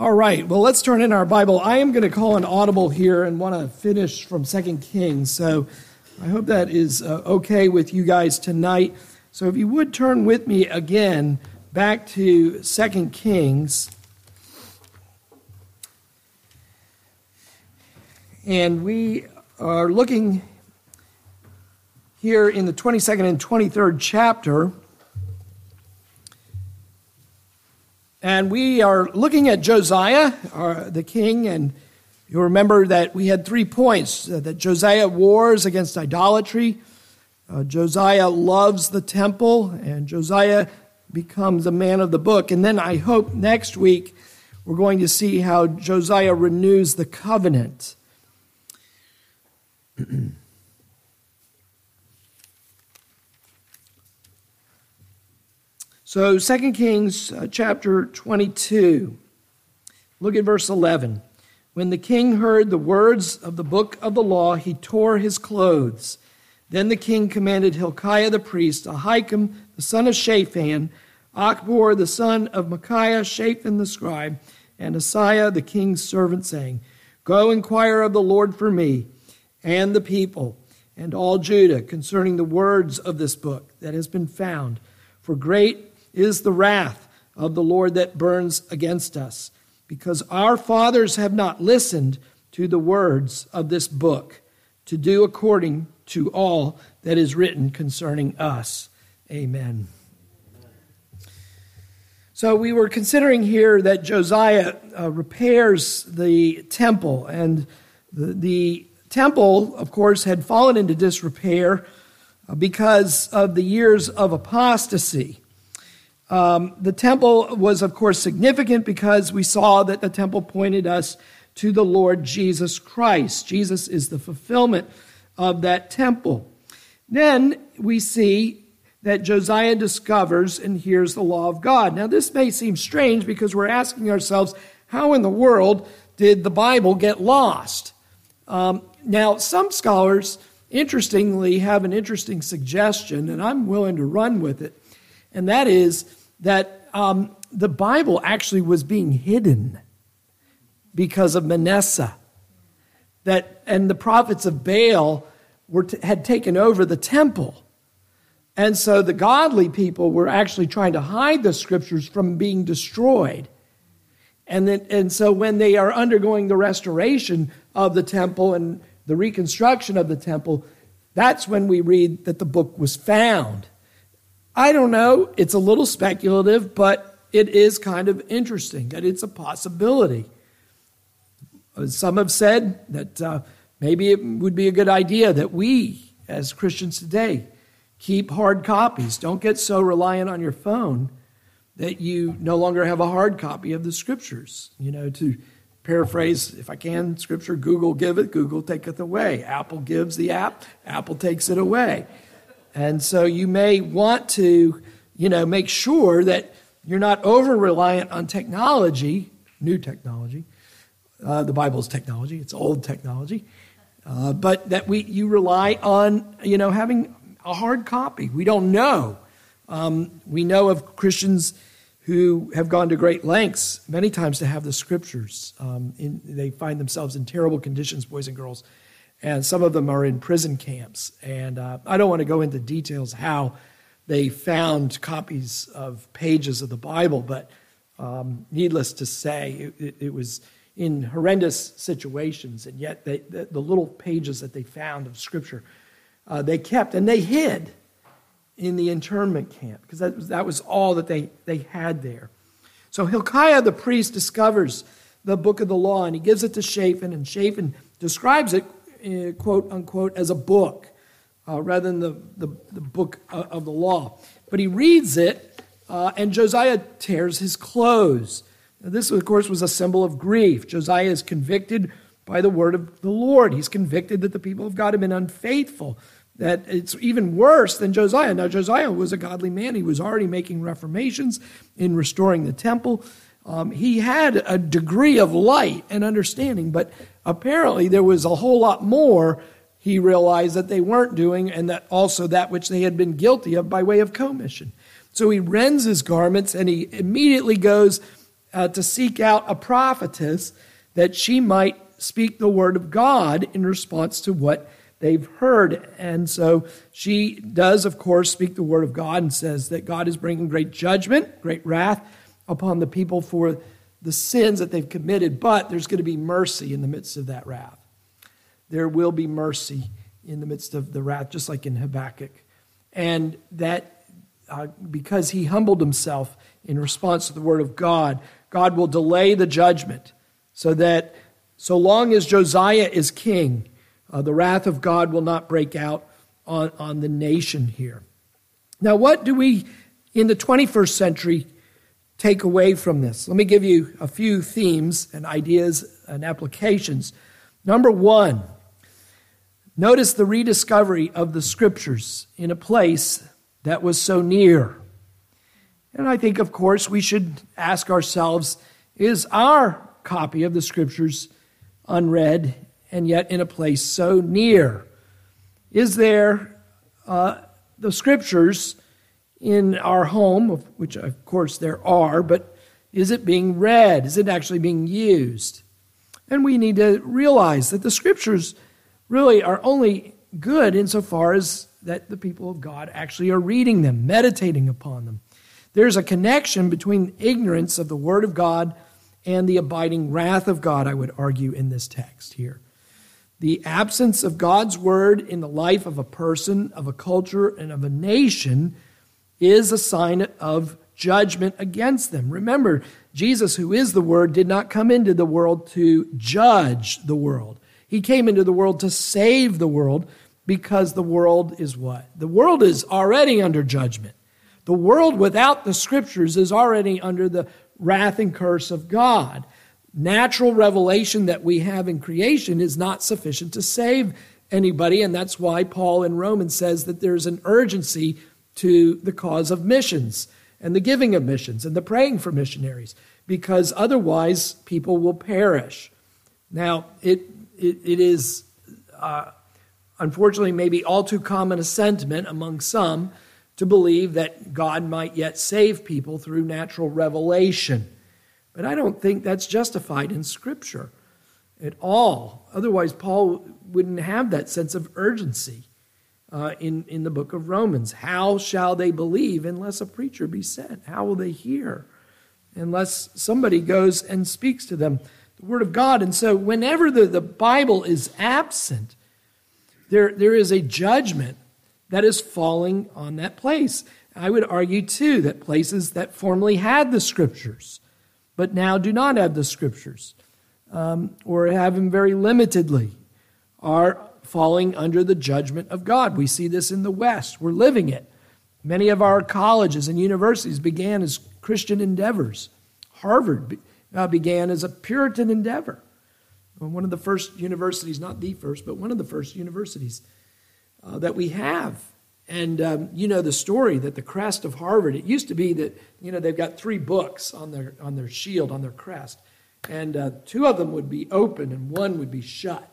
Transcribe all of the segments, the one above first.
All right, well, let's turn in our Bible. I am going to call an audible here and want to finish from Second Kings. So I hope that is uh, okay with you guys tonight. So if you would turn with me again back to Second Kings. And we are looking here in the 22nd and 23rd chapter. And we are looking at Josiah, our, the king, and you remember that we had three points uh, that Josiah wars against idolatry, uh, Josiah loves the temple, and Josiah becomes a man of the book. And then I hope next week we're going to see how Josiah renews the covenant. So 2 Kings uh, chapter 22. Look at verse 11. When the king heard the words of the book of the law, he tore his clothes. Then the king commanded Hilkiah the priest, Ahikam the son of Shaphan, Achbor the son of Micaiah, Shaphan the scribe, and Asaiah the king's servant, saying, Go inquire of the Lord for me and the people and all Judah concerning the words of this book that has been found. For great is the wrath of the Lord that burns against us, because our fathers have not listened to the words of this book to do according to all that is written concerning us. Amen. So we were considering here that Josiah uh, repairs the temple, and the, the, temple, of course, had fallen into disrepair uh, because of the years of apostasy. Um, the temple was, of course, significant because we saw that the temple pointed us to the Lord Jesus Christ. Jesus is the fulfillment of that temple. Then we see that Josiah discovers and hears the law of God. Now, this may seem strange because we're asking ourselves, how in the world did the Bible get lost? Um, now, some scholars, interestingly, have an interesting suggestion, and I'm willing to run with it, and that is that um, the Bible actually was being hidden because of Manasseh. That, and the prophets of Baal were t- had taken over the temple. And so the godly people were actually trying to hide the scriptures from being destroyed. And, then, and so when they are undergoing the restoration of the temple and the reconstruction of the temple, that's when we read that the book was found. I don't know. It's a little speculative, but it is kind of interesting that it's a possibility. Uh, some have said that uh, maybe it would be a good idea that we, as Christians today, keep hard copies. Don't get so reliant on your phone that you no longer have a hard copy of the scriptures. You know, to paraphrase, if I can, scripture, Google give it, Google taketh away. Apple gives the app, Apple takes it away. And so you may want to, you know, make sure that you're not over reliant on technology, new technology. Uh, the Bible is technology, it's old technology. Uh, but that we, you rely on, you know, having a hard copy. We don't know. Um, we know of Christians who have gone to great lengths many times to have the scriptures. Um, in, they find themselves in terrible conditions, boys and girls, and some of them are in prison camps. And uh, I don't want to go into details how they found copies of pages of the Bible, but um, needless to say, it, it, was in horrendous situations, and yet they, the, the, little pages that they found of Scripture uh, they kept and they hid in the internment camp because that was, that was all that they, they had there. So Hilkiah the priest discovers the book of the law and he gives it to Shaphan, and Shaphan describes it uh, quote unquote, as a book uh, rather than the, the, the, book uh, of the law. But he reads it, uh, and Josiah tears his clothes. Now, this, of course, was a symbol of grief. Josiah is convicted by the word of the Lord. He's convicted that the people of God have been unfaithful, that it's even worse than Josiah. Now, Josiah was a godly man. He was already making reformations in restoring the temple. Um, he had a degree of light and understanding, but apparently there was a whole lot more he realized that they weren't doing, and that also that which they had been guilty of by way of commission. So he rends his garments and he immediately goes uh, to seek out a prophetess that she might speak the word of God in response to what they've heard. And so she does, of course, speak the word of God and says that God is bringing great judgment, great wrath upon the people for the sins that they've committed, but there's going to be mercy in the midst of that wrath. There will be mercy in the midst of the wrath, just like in Habakkuk. And that uh, because he humbled himself in response to the word of God, God will delay the judgment so that so long as Josiah is king, uh, the wrath of God will not break out on, on the nation here. Now, what do we in the 21st century take away from this? Let me give you a few themes and ideas and applications. Number one, notice the rediscovery of the scriptures in a place that was so near. And I think, of course, we should ask ourselves is our copy of the scriptures unread and yet in a place so near? Is there uh, the scriptures in our home, which of course there are, but is it being read? Is it actually being used? And we need to realize that the scriptures really are only good insofar as that the people of God actually are reading them, meditating upon them. There's a connection between ignorance of the Word of God and the abiding wrath of God, I would argue, in this text here. The absence of God's Word in the life of a person, of a culture, and of a nation is a sign of judgment against them. Remember, Jesus, who is the Word, did not come into the world to judge the world. He came into the world to save the world because the world is what? The world is already under judgment. The world without the scriptures is already under the wrath and curse of God. Natural revelation that we have in creation is not sufficient to save anybody, and that's why Paul in Romans says that there's an urgency to the cause of missions and the giving of missions and the praying for missionaries, because otherwise people will perish. Now, it, it, it is uh, unfortunately maybe all too common a sentiment among some to believe that God might yet save people through natural revelation. But I don't think that's justified in Scripture at all. Otherwise, Paul wouldn't have that sense of urgency uh, in, in the book of Romans. How shall they believe unless a preacher be sent? How will they hear unless somebody goes and speaks to them the Word of God? And so, whenever the, the Bible is absent, there, there is a judgment that is falling on that place. I would argue, too, that places that formerly had the scriptures, but now do not have the scriptures, um, or have them very limitedly, are falling under the judgment of God. We see this in the West. We're living it. Many of our colleges and universities began as Christian endeavors. Harvard uh, began as a Puritan endeavor. One of the first universities, not the first, but one of the first universities uh, that we have. And um, you know the story that the crest of Harvard, it used to be that, you know, they've got three books on their, on their shield, on their crest. And uh, two of them would be open and one would be shut.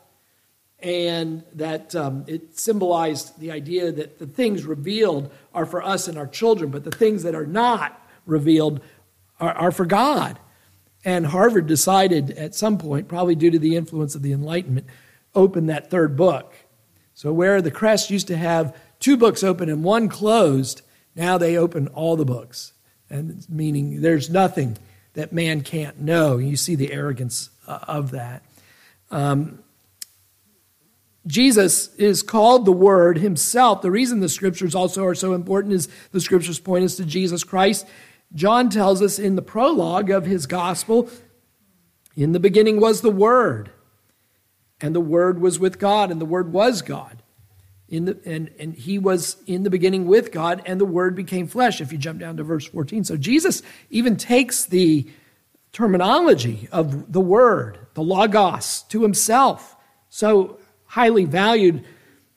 And that um, it symbolized the idea that the things revealed are for us and our children, but the things that are not revealed are, are for God. And Harvard decided at some point, probably due to the influence of the Enlightenment, open that third book so, where the crest used to have two books open and one closed, now they open all the books. And meaning there's nothing that man can't know. You see the arrogance uh, of that. Um, Jesus is called the Word himself. The reason the scriptures also are so important is the scriptures point us to Jesus Christ. John tells us in the prologue of his gospel in the beginning was the Word, and the Word was with God, and the Word was God. In the, and, and he was in the beginning with God, and the Word became flesh, if you jump down to verse 14. So Jesus even takes the terminology of the Word, the Logos, to himself. So highly valued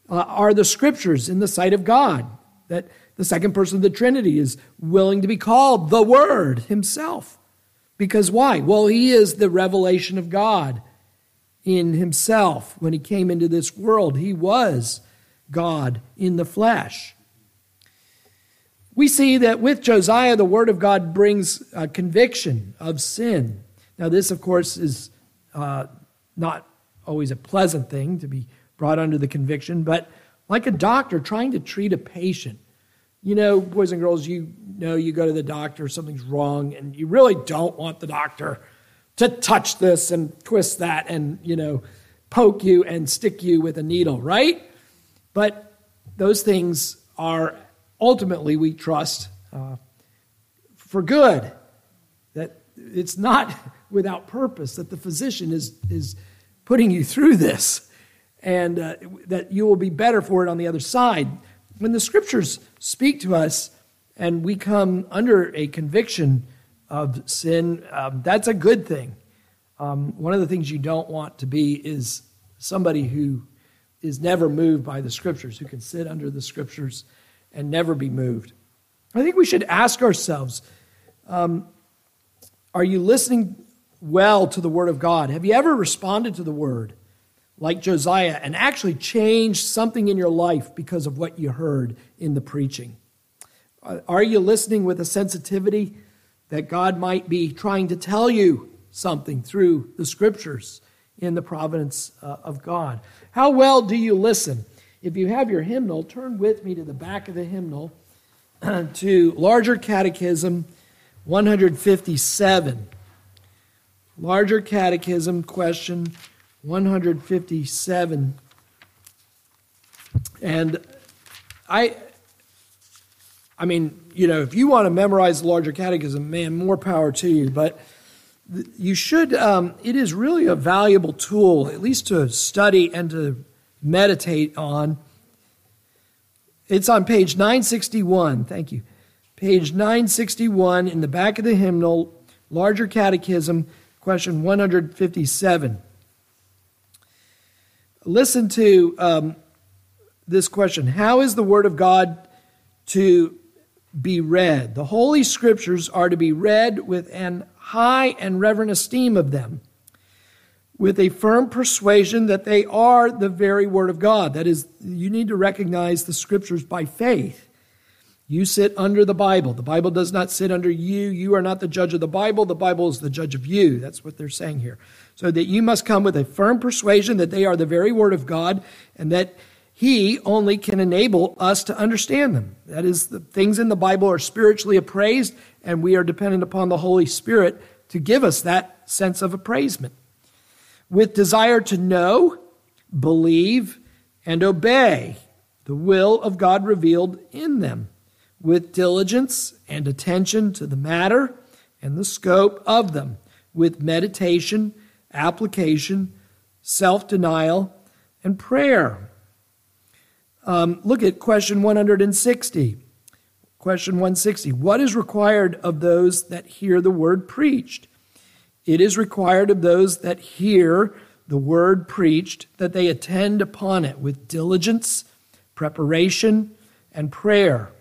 uh, are the Scriptures in the sight of God, that the second person of the Trinity is willing to be called the Word himself. Because why? Well, he is the revelation of God in himself. When he came into this world, he was God in the flesh. we see that with Josiah, the word of God brings a conviction of sin. Now, this, of course, is uh, not always a pleasant thing to be brought under the conviction, but like a doctor trying to treat a patient. You know, boys and girls, you know you go to the doctor, something's wrong, and you really don't want the doctor to touch this and twist that and, you know, poke you and stick you with a needle, right? But those things are ultimately, we trust, uh, for good. That it's not without purpose, that the physician is, is putting you through this and uh, that you will be better for it on the other side. When the scriptures speak to us and we come under a conviction of sin, um, that's a good thing. Um, one of the things you don't want to be is somebody who is never moved by the scriptures, who can sit under the scriptures and never be moved. I think we should ask ourselves um, are you listening well to the Word of God? Have you ever responded to the Word like Josiah and actually changed something in your life because of what you heard in the preaching? Uh, are you listening with a sensitivity that God might be trying to tell you something through the Scriptures in the providence uh, of God? How well do you listen? If you have your hymnal, turn with me to the back of the hymnal to Larger Catechism 157. Larger Catechism, question 157. And I, I mean, you know, if you want to memorize the larger catechism, man, more power to you. But you should, um, it is really a valuable tool, at least to study and to meditate on. It's on page 961. Thank you. Page 961 in the back of the hymnal, larger catechism, question 157. Listen to um, this question How is the Word of God to be read? The Holy Scriptures are to be read with an high and reverent esteem of them with a firm persuasion that they are the very Word of God. That is, you need to recognize the Scriptures by faith. You sit under the Bible. The Bible does not sit under you. You are not the judge of the Bible. The Bible is the judge of you. That's what they're saying here. So that you must come with a firm persuasion that they are the very Word of God and that He only can enable us to understand them. That is, the things in the Bible are spiritually appraised, and we are dependent upon the Holy Spirit to give us that sense of appraisement with desire to know, believe, and obey the will of God revealed in them, with diligence and attention to the matter and the scope of them, with meditation, application, self denial, and prayer. Um, look at question 160. Question 160 What is required of those that hear the word preached? It is required of those that hear the word preached that they attend upon it with diligence, preparation, and prayer.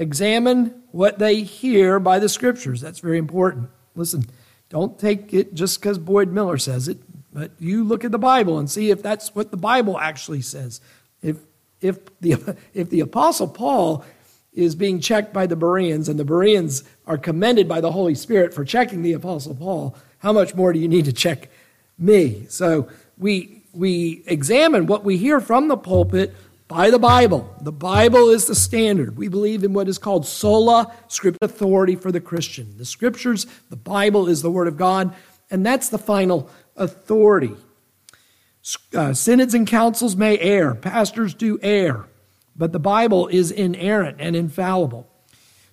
Examine what they hear by the scriptures. That's very important. Listen, don't take it just because Boyd Miller says it, but you look at the Bible and see if that's what the Bible actually says. If, if, the, if the Apostle Paul is being checked by the Bereans and the Bereans are commended by the Holy Spirit for checking the Apostle Paul, how much more do you need to check me? So we, we examine what we hear from the pulpit by the Bible. The Bible is the standard. We believe in what is called sola scriptura authority for the Christian. The scriptures, the Bible is the Word of God, and that's the final authority. Uh, synods and councils may err, pastors do err, but the Bible is inerrant and infallible.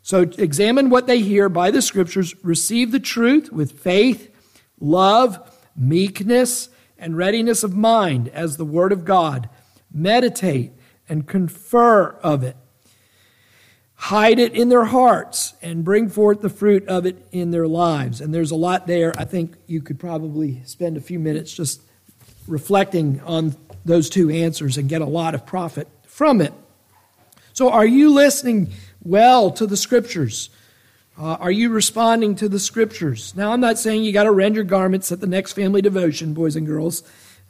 So examine what they hear by the scriptures, receive the truth with faith love, meekness, and readiness of mind as the Word of God. Meditate and confer of it. Hide it in their hearts and bring forth the fruit of it in their lives. And there's a lot there. I think you could probably spend a few minutes just reflecting on those two answers and get a lot of profit from it. So, are you listening well to the scriptures? Uh, are you responding to the scriptures? Now, I'm not saying you got to rend your garments at the next family devotion, boys and girls.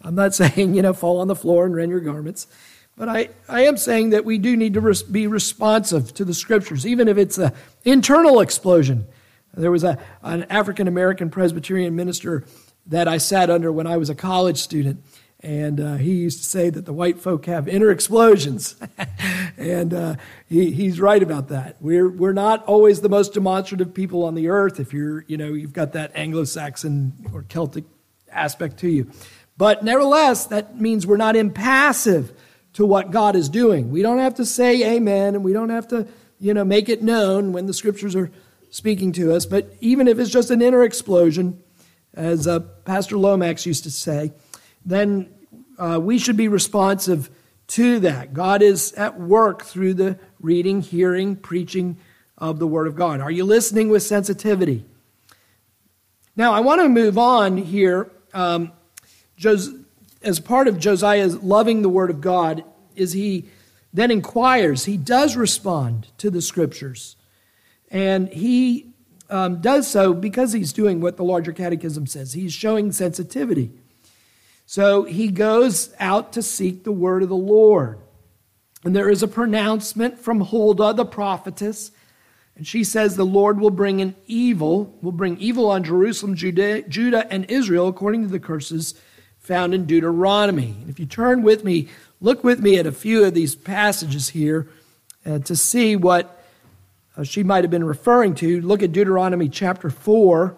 I'm not saying, you know, fall on the floor and rend your garments. But I, I am saying that we do need to res- be responsive to the scriptures, even if it's an internal explosion. There was a, an African American Presbyterian minister that I sat under when I was a college student. And uh, he used to say that the white folk have inner explosions. and uh, he, he's right about that. We're, we're not always the most demonstrative people on the earth if you're, you know, you've got that Anglo Saxon or Celtic aspect to you. But nevertheless, that means we're not impassive to what God is doing. We don't have to say amen and we don't have to, you know, make it known when the scriptures are speaking to us. But even if it's just an inner explosion, as uh, Pastor Lomax used to say, then uh, we should be responsive to that. God is at work through the reading, hearing, preaching of the Word of God. Are you listening with sensitivity? Now, I want to move on here. Um, as part of Josiah's loving the Word of God, is he then inquires. He does respond to the Scriptures. And he um, does so because he's doing what the larger catechism says. He's showing sensitivity. So he goes out to seek the word of the Lord. And there is a pronouncement from Huldah, the prophetess. And she says the Lord will bring an evil, will bring evil on Jerusalem, Judah, Judah, and Israel, according to the curses found in Deuteronomy. If you turn with me, look with me at a few of these passages here uh, to see what uh, she might have been referring to. Look at Deuteronomy chapter 4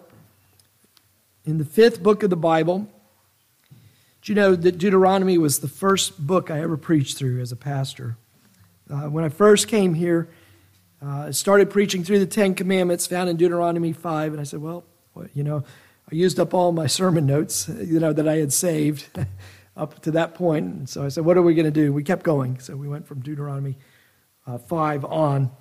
in the fifth book of the Bible. Do you know that Deuteronomy was the first book I ever preached through as a pastor? Uh, when I first came here, uh, I started preaching through the Ten Commandments found in Deuteronomy 5, and I said, well, you know, I used up all my sermon notes, you know, that I had saved up to that point. And so I said, what are we going to do? We kept going. So we went from Deuteronomy uh, 5 on.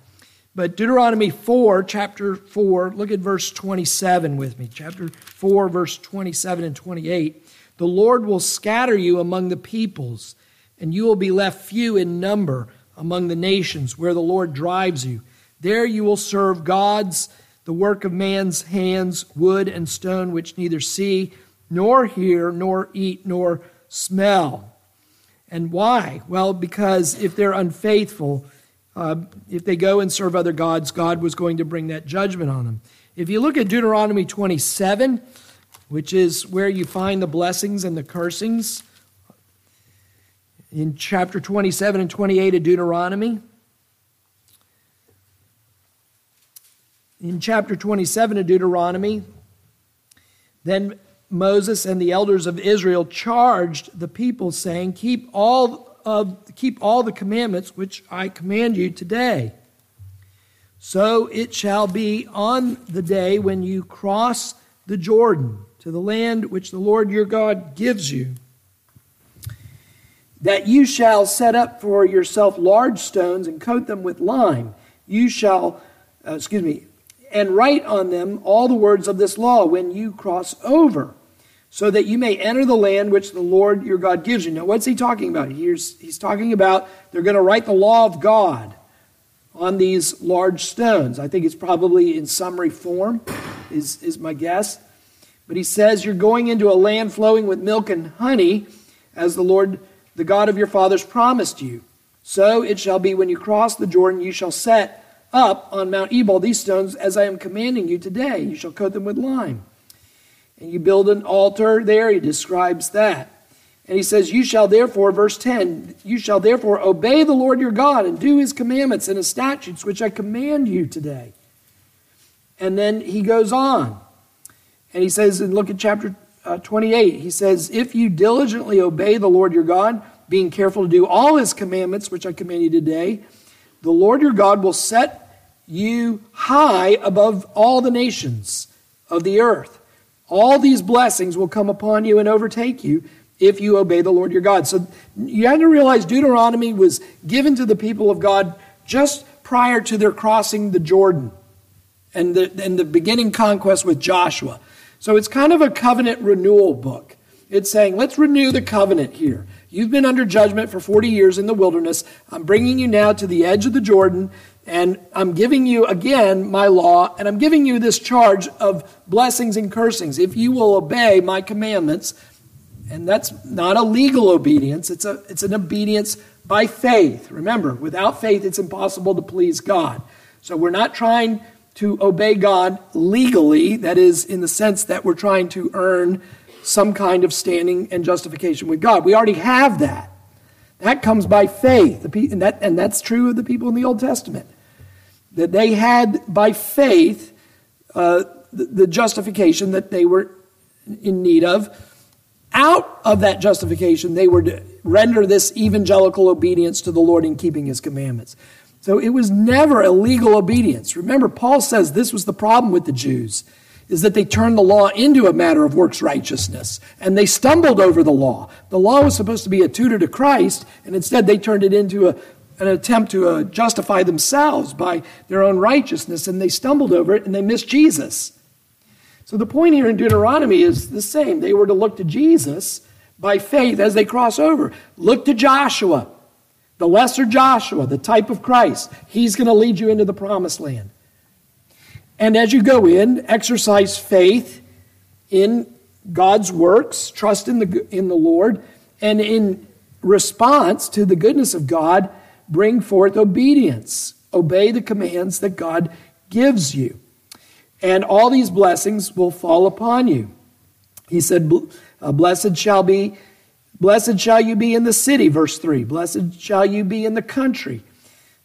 But Deuteronomy 4, chapter 4, look at verse 27 with me. Chapter 4, verse 27 and 28. The Lord will scatter you among the peoples, and you will be left few in number among the nations where the Lord drives you. There you will serve gods, the work of man's hands, wood and stone, which neither see, nor hear, nor eat, nor smell. And why? Well, because if they're unfaithful, uh, if they go and serve other gods, God was going to bring that judgment on them. If you look at Deuteronomy 27, which is where you find the blessings and the cursings, in chapter 27 and 28 of Deuteronomy, in chapter 27 of Deuteronomy, then Moses and the elders of Israel charged the people, saying, Keep all of keep all the commandments which I command you today. So it shall be on the day when you cross the Jordan to the land which the Lord your God gives you, that you shall set up for yourself large stones and coat them with lime. You shall, uh, excuse me, and write on them all the words of this law when you cross over so that you may enter the land which the Lord your God gives you. Now, what's he talking about? He's, he's talking about they're going to write the law of God on these large stones. I think it's probably in summary form, is, is my guess. But he says, You're going into a land flowing with milk and honey, as the Lord, the God of your fathers, promised you. So it shall be when you cross the Jordan, you shall set up on Mount Ebal these stones as I am commanding you today. You shall coat them with lime and you build an altar there. He describes that. And he says, You shall therefore, verse 10, you shall therefore obey the Lord your God and do his commandments and his statutes, which I command you today. And then he goes on. And he says, and look at chapter uh, 28. He says, If you diligently obey the Lord your God, being careful to do all his commandments, which I command you today, the Lord your God will set you high above all the nations of the earth. All these blessings will come upon you and overtake you if you obey the Lord your God. So you have to realize Deuteronomy was given to the people of God just prior to their crossing the Jordan and the, and the beginning conquest with Joshua. So it's kind of a covenant renewal book. It's saying, let's renew the covenant here. You've been under judgment for 40 years in the wilderness. I'm bringing you now to the edge of the Jordan. And I'm giving you again my law, and I'm giving you this charge of blessings and cursings. If you will obey my commandments, and that's not a legal obedience, it's, a, it's an obedience by faith. Remember, without faith, it's impossible to please God. So we're not trying to obey God legally, that is, in the sense that we're trying to earn some kind of standing and justification with God. We already have that. That comes by faith. And, that, and that's true of the people in the Old Testament. That they had, by faith, uh, the, the justification that they were in need of. Out of that justification, they were to render this evangelical obedience to the Lord in keeping his commandments. So it was never a legal obedience. Remember, Paul says this was the problem with the Jews is that they turned the law into a matter of works righteousness and they stumbled over the law. The law was supposed to be a tutor to Christ, and instead they turned it into a, an attempt to uh, justify themselves by their own righteousness, and they stumbled over it and they missed Jesus. So the point here in Deuteronomy is the same. They were to look to Jesus by faith as they cross over. Look to Joshua, the lesser Joshua, the type of Christ. He's going to lead you into the promised land. And as you go in, exercise faith in God's works, trust in the, in the Lord, and in response to the goodness of God, bring forth obedience. Obey the commands that God gives you. And all these blessings will fall upon you. He said, uh, Blessed shall be, blessed shall you be in the city, verse 3. Blessed shall you be in the country.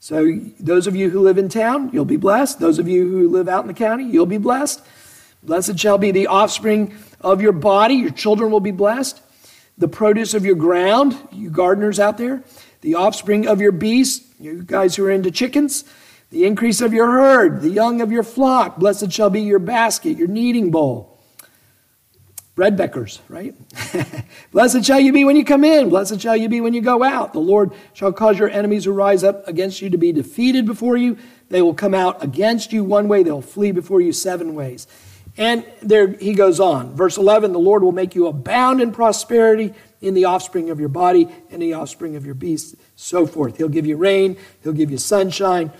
So, those of you who live in town, you'll be blessed. Those of you who live out in the county, you'll be blessed. Blessed shall be the offspring of your body. Your children will be blessed. The produce of your ground, you gardeners out there. The offspring of your beasts, you guys who are into chickens. The increase of your herd, the young of your flock. Blessed shall be your basket, your kneading bowl breadbeckers, right? Blessed shall you be when you come in. Blessed shall you be when you go out. The Lord shall cause your enemies who rise up against you to be defeated before you. They will come out against you one way, they'll flee before you seven ways. And there he goes on. Verse 11 The Lord will make you abound in prosperity in the offspring of your body and the offspring of your beasts, so forth. He'll give you rain, he'll give you sunshine.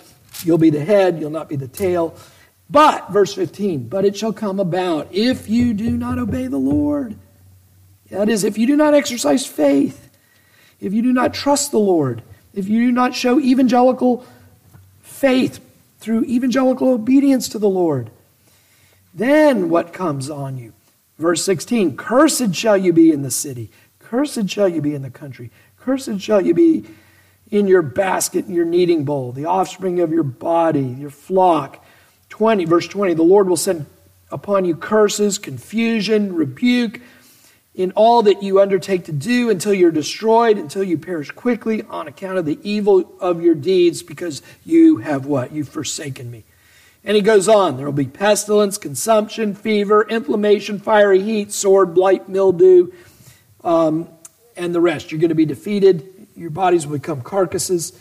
You'll be the head, you'll not be the tail. But, verse 15, but it shall come about if you do not obey the Lord. That is, if you do not exercise faith, if you do not trust the Lord, if you do not show evangelical faith through evangelical obedience to the Lord, then what comes on you? Verse 16 Cursed shall you be in the city, cursed shall you be in the country, cursed shall you be in your basket and your kneading bowl, the offspring of your body, your flock 20, verse 20, the Lord will send upon you curses, confusion, rebuke in all that you undertake to do until you're destroyed, until you perish quickly on account of the evil of your deeds, because you have what? You've forsaken me. And he goes on there will be pestilence, consumption, fever, inflammation, fiery heat, sword, blight, mildew, um, and the rest. You're going to be defeated. Your bodies will become carcasses,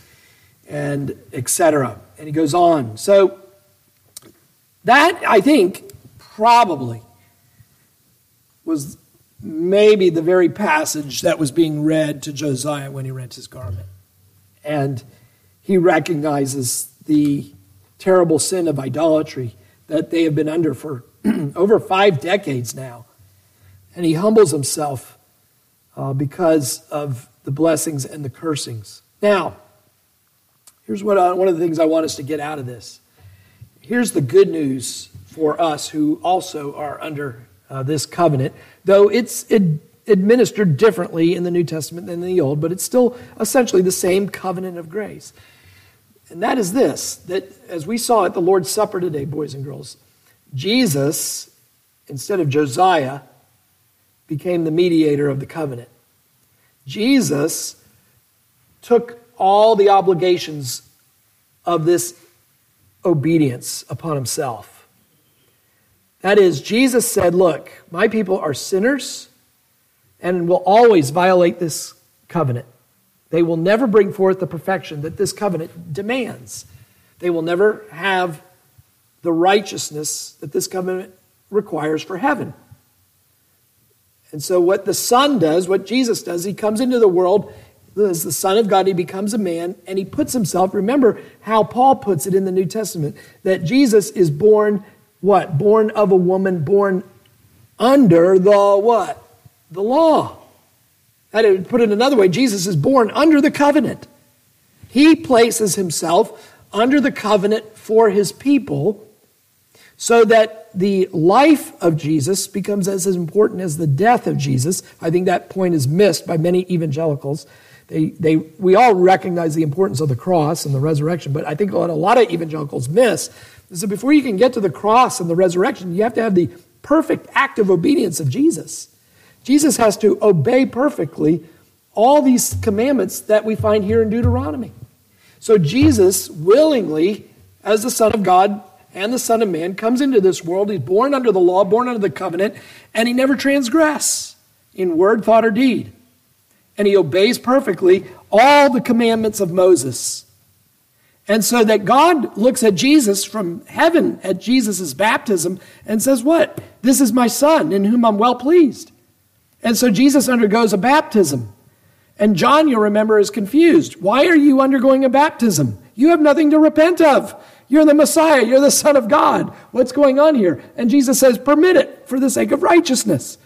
and etc. And he goes on. So that, I think, probably was maybe the very passage that was being read to Josiah when he rent his garment. And he recognizes the terrible sin of idolatry that they have been under for over five decades now. And he humbles himself uh, because of the blessings and the cursings. Now, here's what I, one of the things I want us to get out of this here's the good news for us who also are under uh, this covenant, though it's ad- administered differently in the New Testament than in the Old, but it's still essentially the same covenant of grace. And that is this that as we saw at the Lord's Supper today, boys and girls, Jesus, instead of Josiah, became the mediator of the covenant. Jesus took all the obligations of this obedience upon himself. That is, Jesus said, Look, my people are sinners and will always violate this covenant. They will never bring forth the perfection that this covenant demands. They will never have the righteousness that this covenant requires for heaven. And so, what the Son does, what Jesus does, he comes into the world as the Son of God, he becomes a man and he puts himself. Remember how Paul puts it in the New Testament that Jesus is born what? Born of a woman, born under the what? The law. That put it another way, Jesus is born under the covenant. He places himself under the covenant for his people so that the life of Jesus becomes as important as the death of Jesus. I think that point is missed by many evangelicals. They, they, we all recognize the importance of the cross and the resurrection, but I think what a lot of evangelicals miss is that before you can get to the cross and the resurrection, you have to have the perfect act of obedience of Jesus. Jesus has to obey perfectly all these commandments that we find here in Deuteronomy. So Jesus willingly, as the Son of God and the Son of Man, comes into this world. He's born under the law, born under the covenant, and he never transgress in word, thought, or deed. And he obeys perfectly all the commandments of Moses. And so that God looks at Jesus from heaven at Jesus' baptism and says, What? This is my son in whom I'm well pleased. And so Jesus undergoes a baptism. And John, you'll remember, is confused. Why are you undergoing a baptism? You have nothing to repent of. You're the Messiah. You're the Son of God. What's going on here? And Jesus says, Permit it for the sake of righteousness.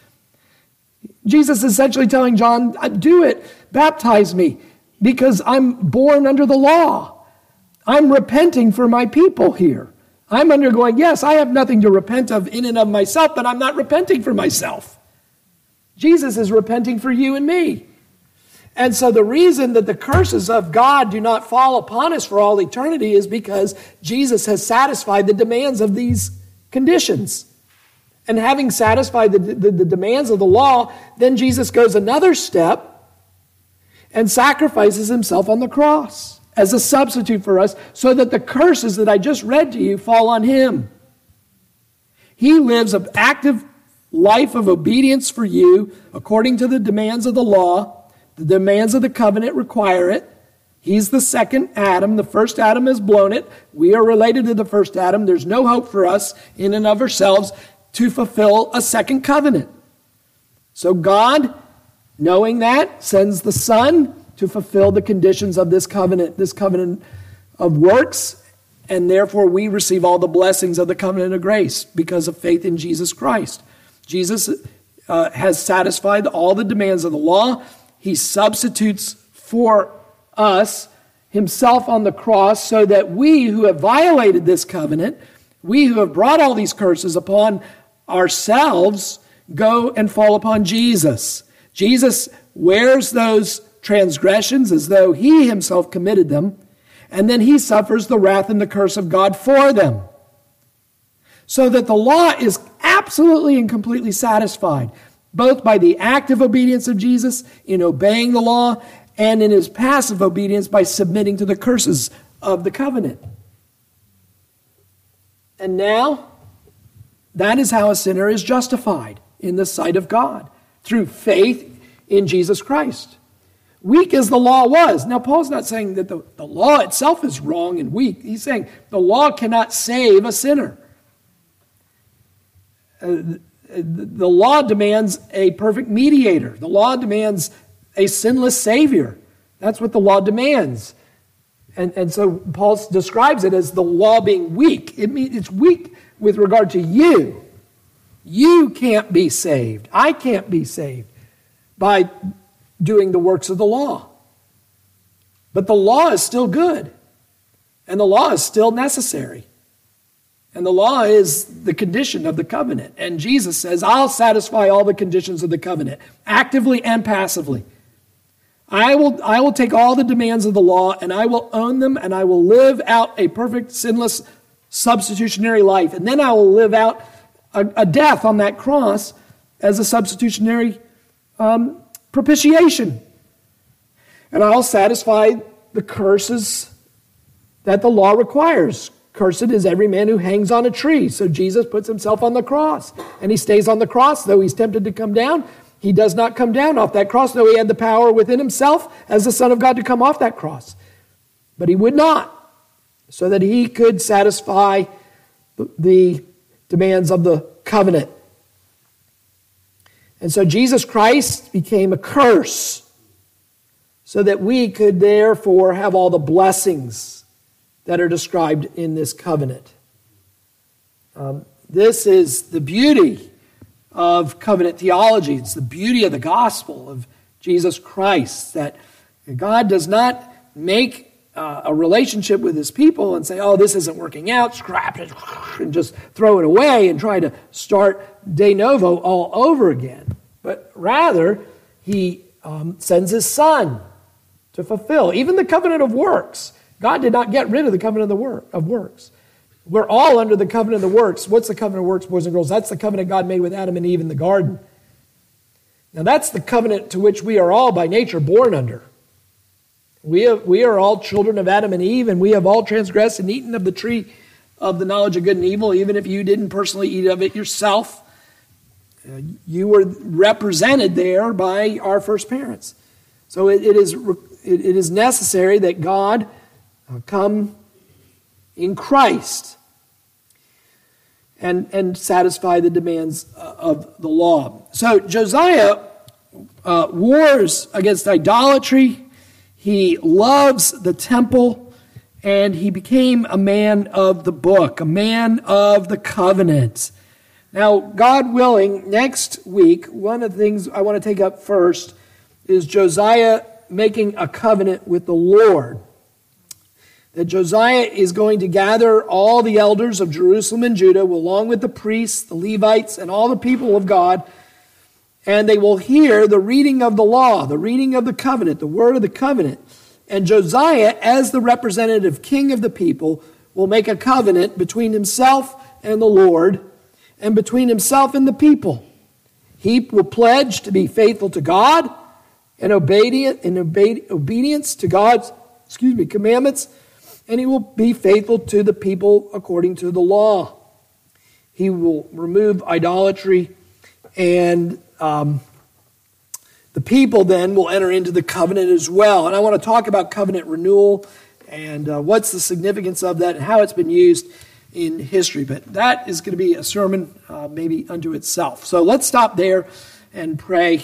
Jesus is essentially telling John, Do it. Baptize me because I'm born under the law. I'm repenting for my people here. I'm undergoing, yes, I have nothing to repent of in and of myself, but I'm not repenting for myself. Jesus is repenting for you and me. And so the reason that the curses of God do not fall upon us for all eternity is because Jesus has satisfied the demands of these conditions. And having satisfied the, the, the, demands of the law, then Jesus goes another step and sacrifices himself on the cross as a substitute for us so that the curses that I just read to you fall on him. He lives an active life of obedience for you according to the demands of the law the demands of the covenant require it. He's the second Adam. The first Adam has blown it. We are related to the first Adam. There's no hope for us in and of ourselves to fulfill a second covenant. So God, knowing that, sends the Son to fulfill the conditions of this covenant, this covenant of works, and therefore we receive all the blessings of the covenant of grace because of faith in Jesus Christ. Jesus uh, has satisfied all the demands of the law he substitutes for us himself on the cross so that we who have violated this covenant, we who have brought all these curses upon ourselves, go and fall upon Jesus. Jesus wears those transgressions as though he himself committed them, and then he suffers the wrath and the curse of God for them. So that the law is absolutely and completely satisfied both by the active obedience of Jesus in obeying the law and in his passive obedience by submitting to the curses of the covenant. And now, that is how a sinner is justified in the sight of God through faith in Jesus Christ. Weak as the law was. Now, Paul's not saying that the, the law itself is wrong and weak. He's saying the law cannot save a sinner. Uh, the law demands a perfect mediator. The law demands a sinless Savior. That's what the law demands. And, and so Paul describes it as the law being weak. It means it's weak with regard to you. You can't be saved. I can't be saved by doing the works of the law. But the law is still good, and the law is still necessary. And the law is the condition of the covenant. And Jesus says, I'll satisfy all the conditions of the covenant, actively and passively. I will, I will take all the demands of the law and I will own them and I will live out a perfect, sinless, substitutionary life. And then I will live out a, a death on that cross as a substitutionary um, propitiation. And I'll satisfy the curses that the law requires Cursed is every man who hangs on a tree. So Jesus puts himself on the cross. And he stays on the cross, though he's tempted to come down. He does not come down off that cross, though he had the power within himself as the Son of God to come off that cross. But he would not, so that he could satisfy the demands of the covenant. And so Jesus Christ became a curse so that we could therefore have all the blessings that are described in this covenant. Um, this is the beauty of covenant theology. It's the beauty of the gospel of Jesus Christ that God does not make uh, a relationship with his people and say, oh, this isn't working out, scrap it, and just throw it away and try to start de novo all over again. But rather, he um, sends his son to fulfill even the covenant of works. God did not get rid of the covenant of, the work, of works. We're all under the covenant of the works. What's the covenant of works, boys and girls? That's the covenant God made with Adam and Eve in the garden. Now, that's the covenant to which we are all by nature born under. We, have, we are all children of Adam and Eve, and we have all transgressed and eaten of the tree of the knowledge of good and evil, even if you didn't personally eat of it yourself. Uh, you were represented there by our first parents. So it, it, is, it, it is necessary that God uh, come in Christ and, and satisfy the demands uh, of the law. So Josiah uh, wars against idolatry, he loves the temple, and he became a man of the book, a man of the covenant. Now, God willing, next week, one of the things I want to take up first is Josiah making a covenant with the Lord that Josiah is going to gather all the elders of Jerusalem and Judah, along with the priests, the Levites, and all the people of God, and they will hear the reading of the law, the reading of the covenant, the word of the covenant. And Josiah, as the representative king of the people, will make a covenant between himself and the Lord, and between himself and the people. He will pledge to be faithful to God and obedient in obedience to God's excuse me commandments and he will be faithful to the people according to the law. He will remove idolatry, and um, the people then will enter into the covenant as well. And I want to talk about covenant renewal and uh, what's the significance of that and how it's been used in history. But that is going to be a sermon uh, maybe unto itself. So let's stop there and pray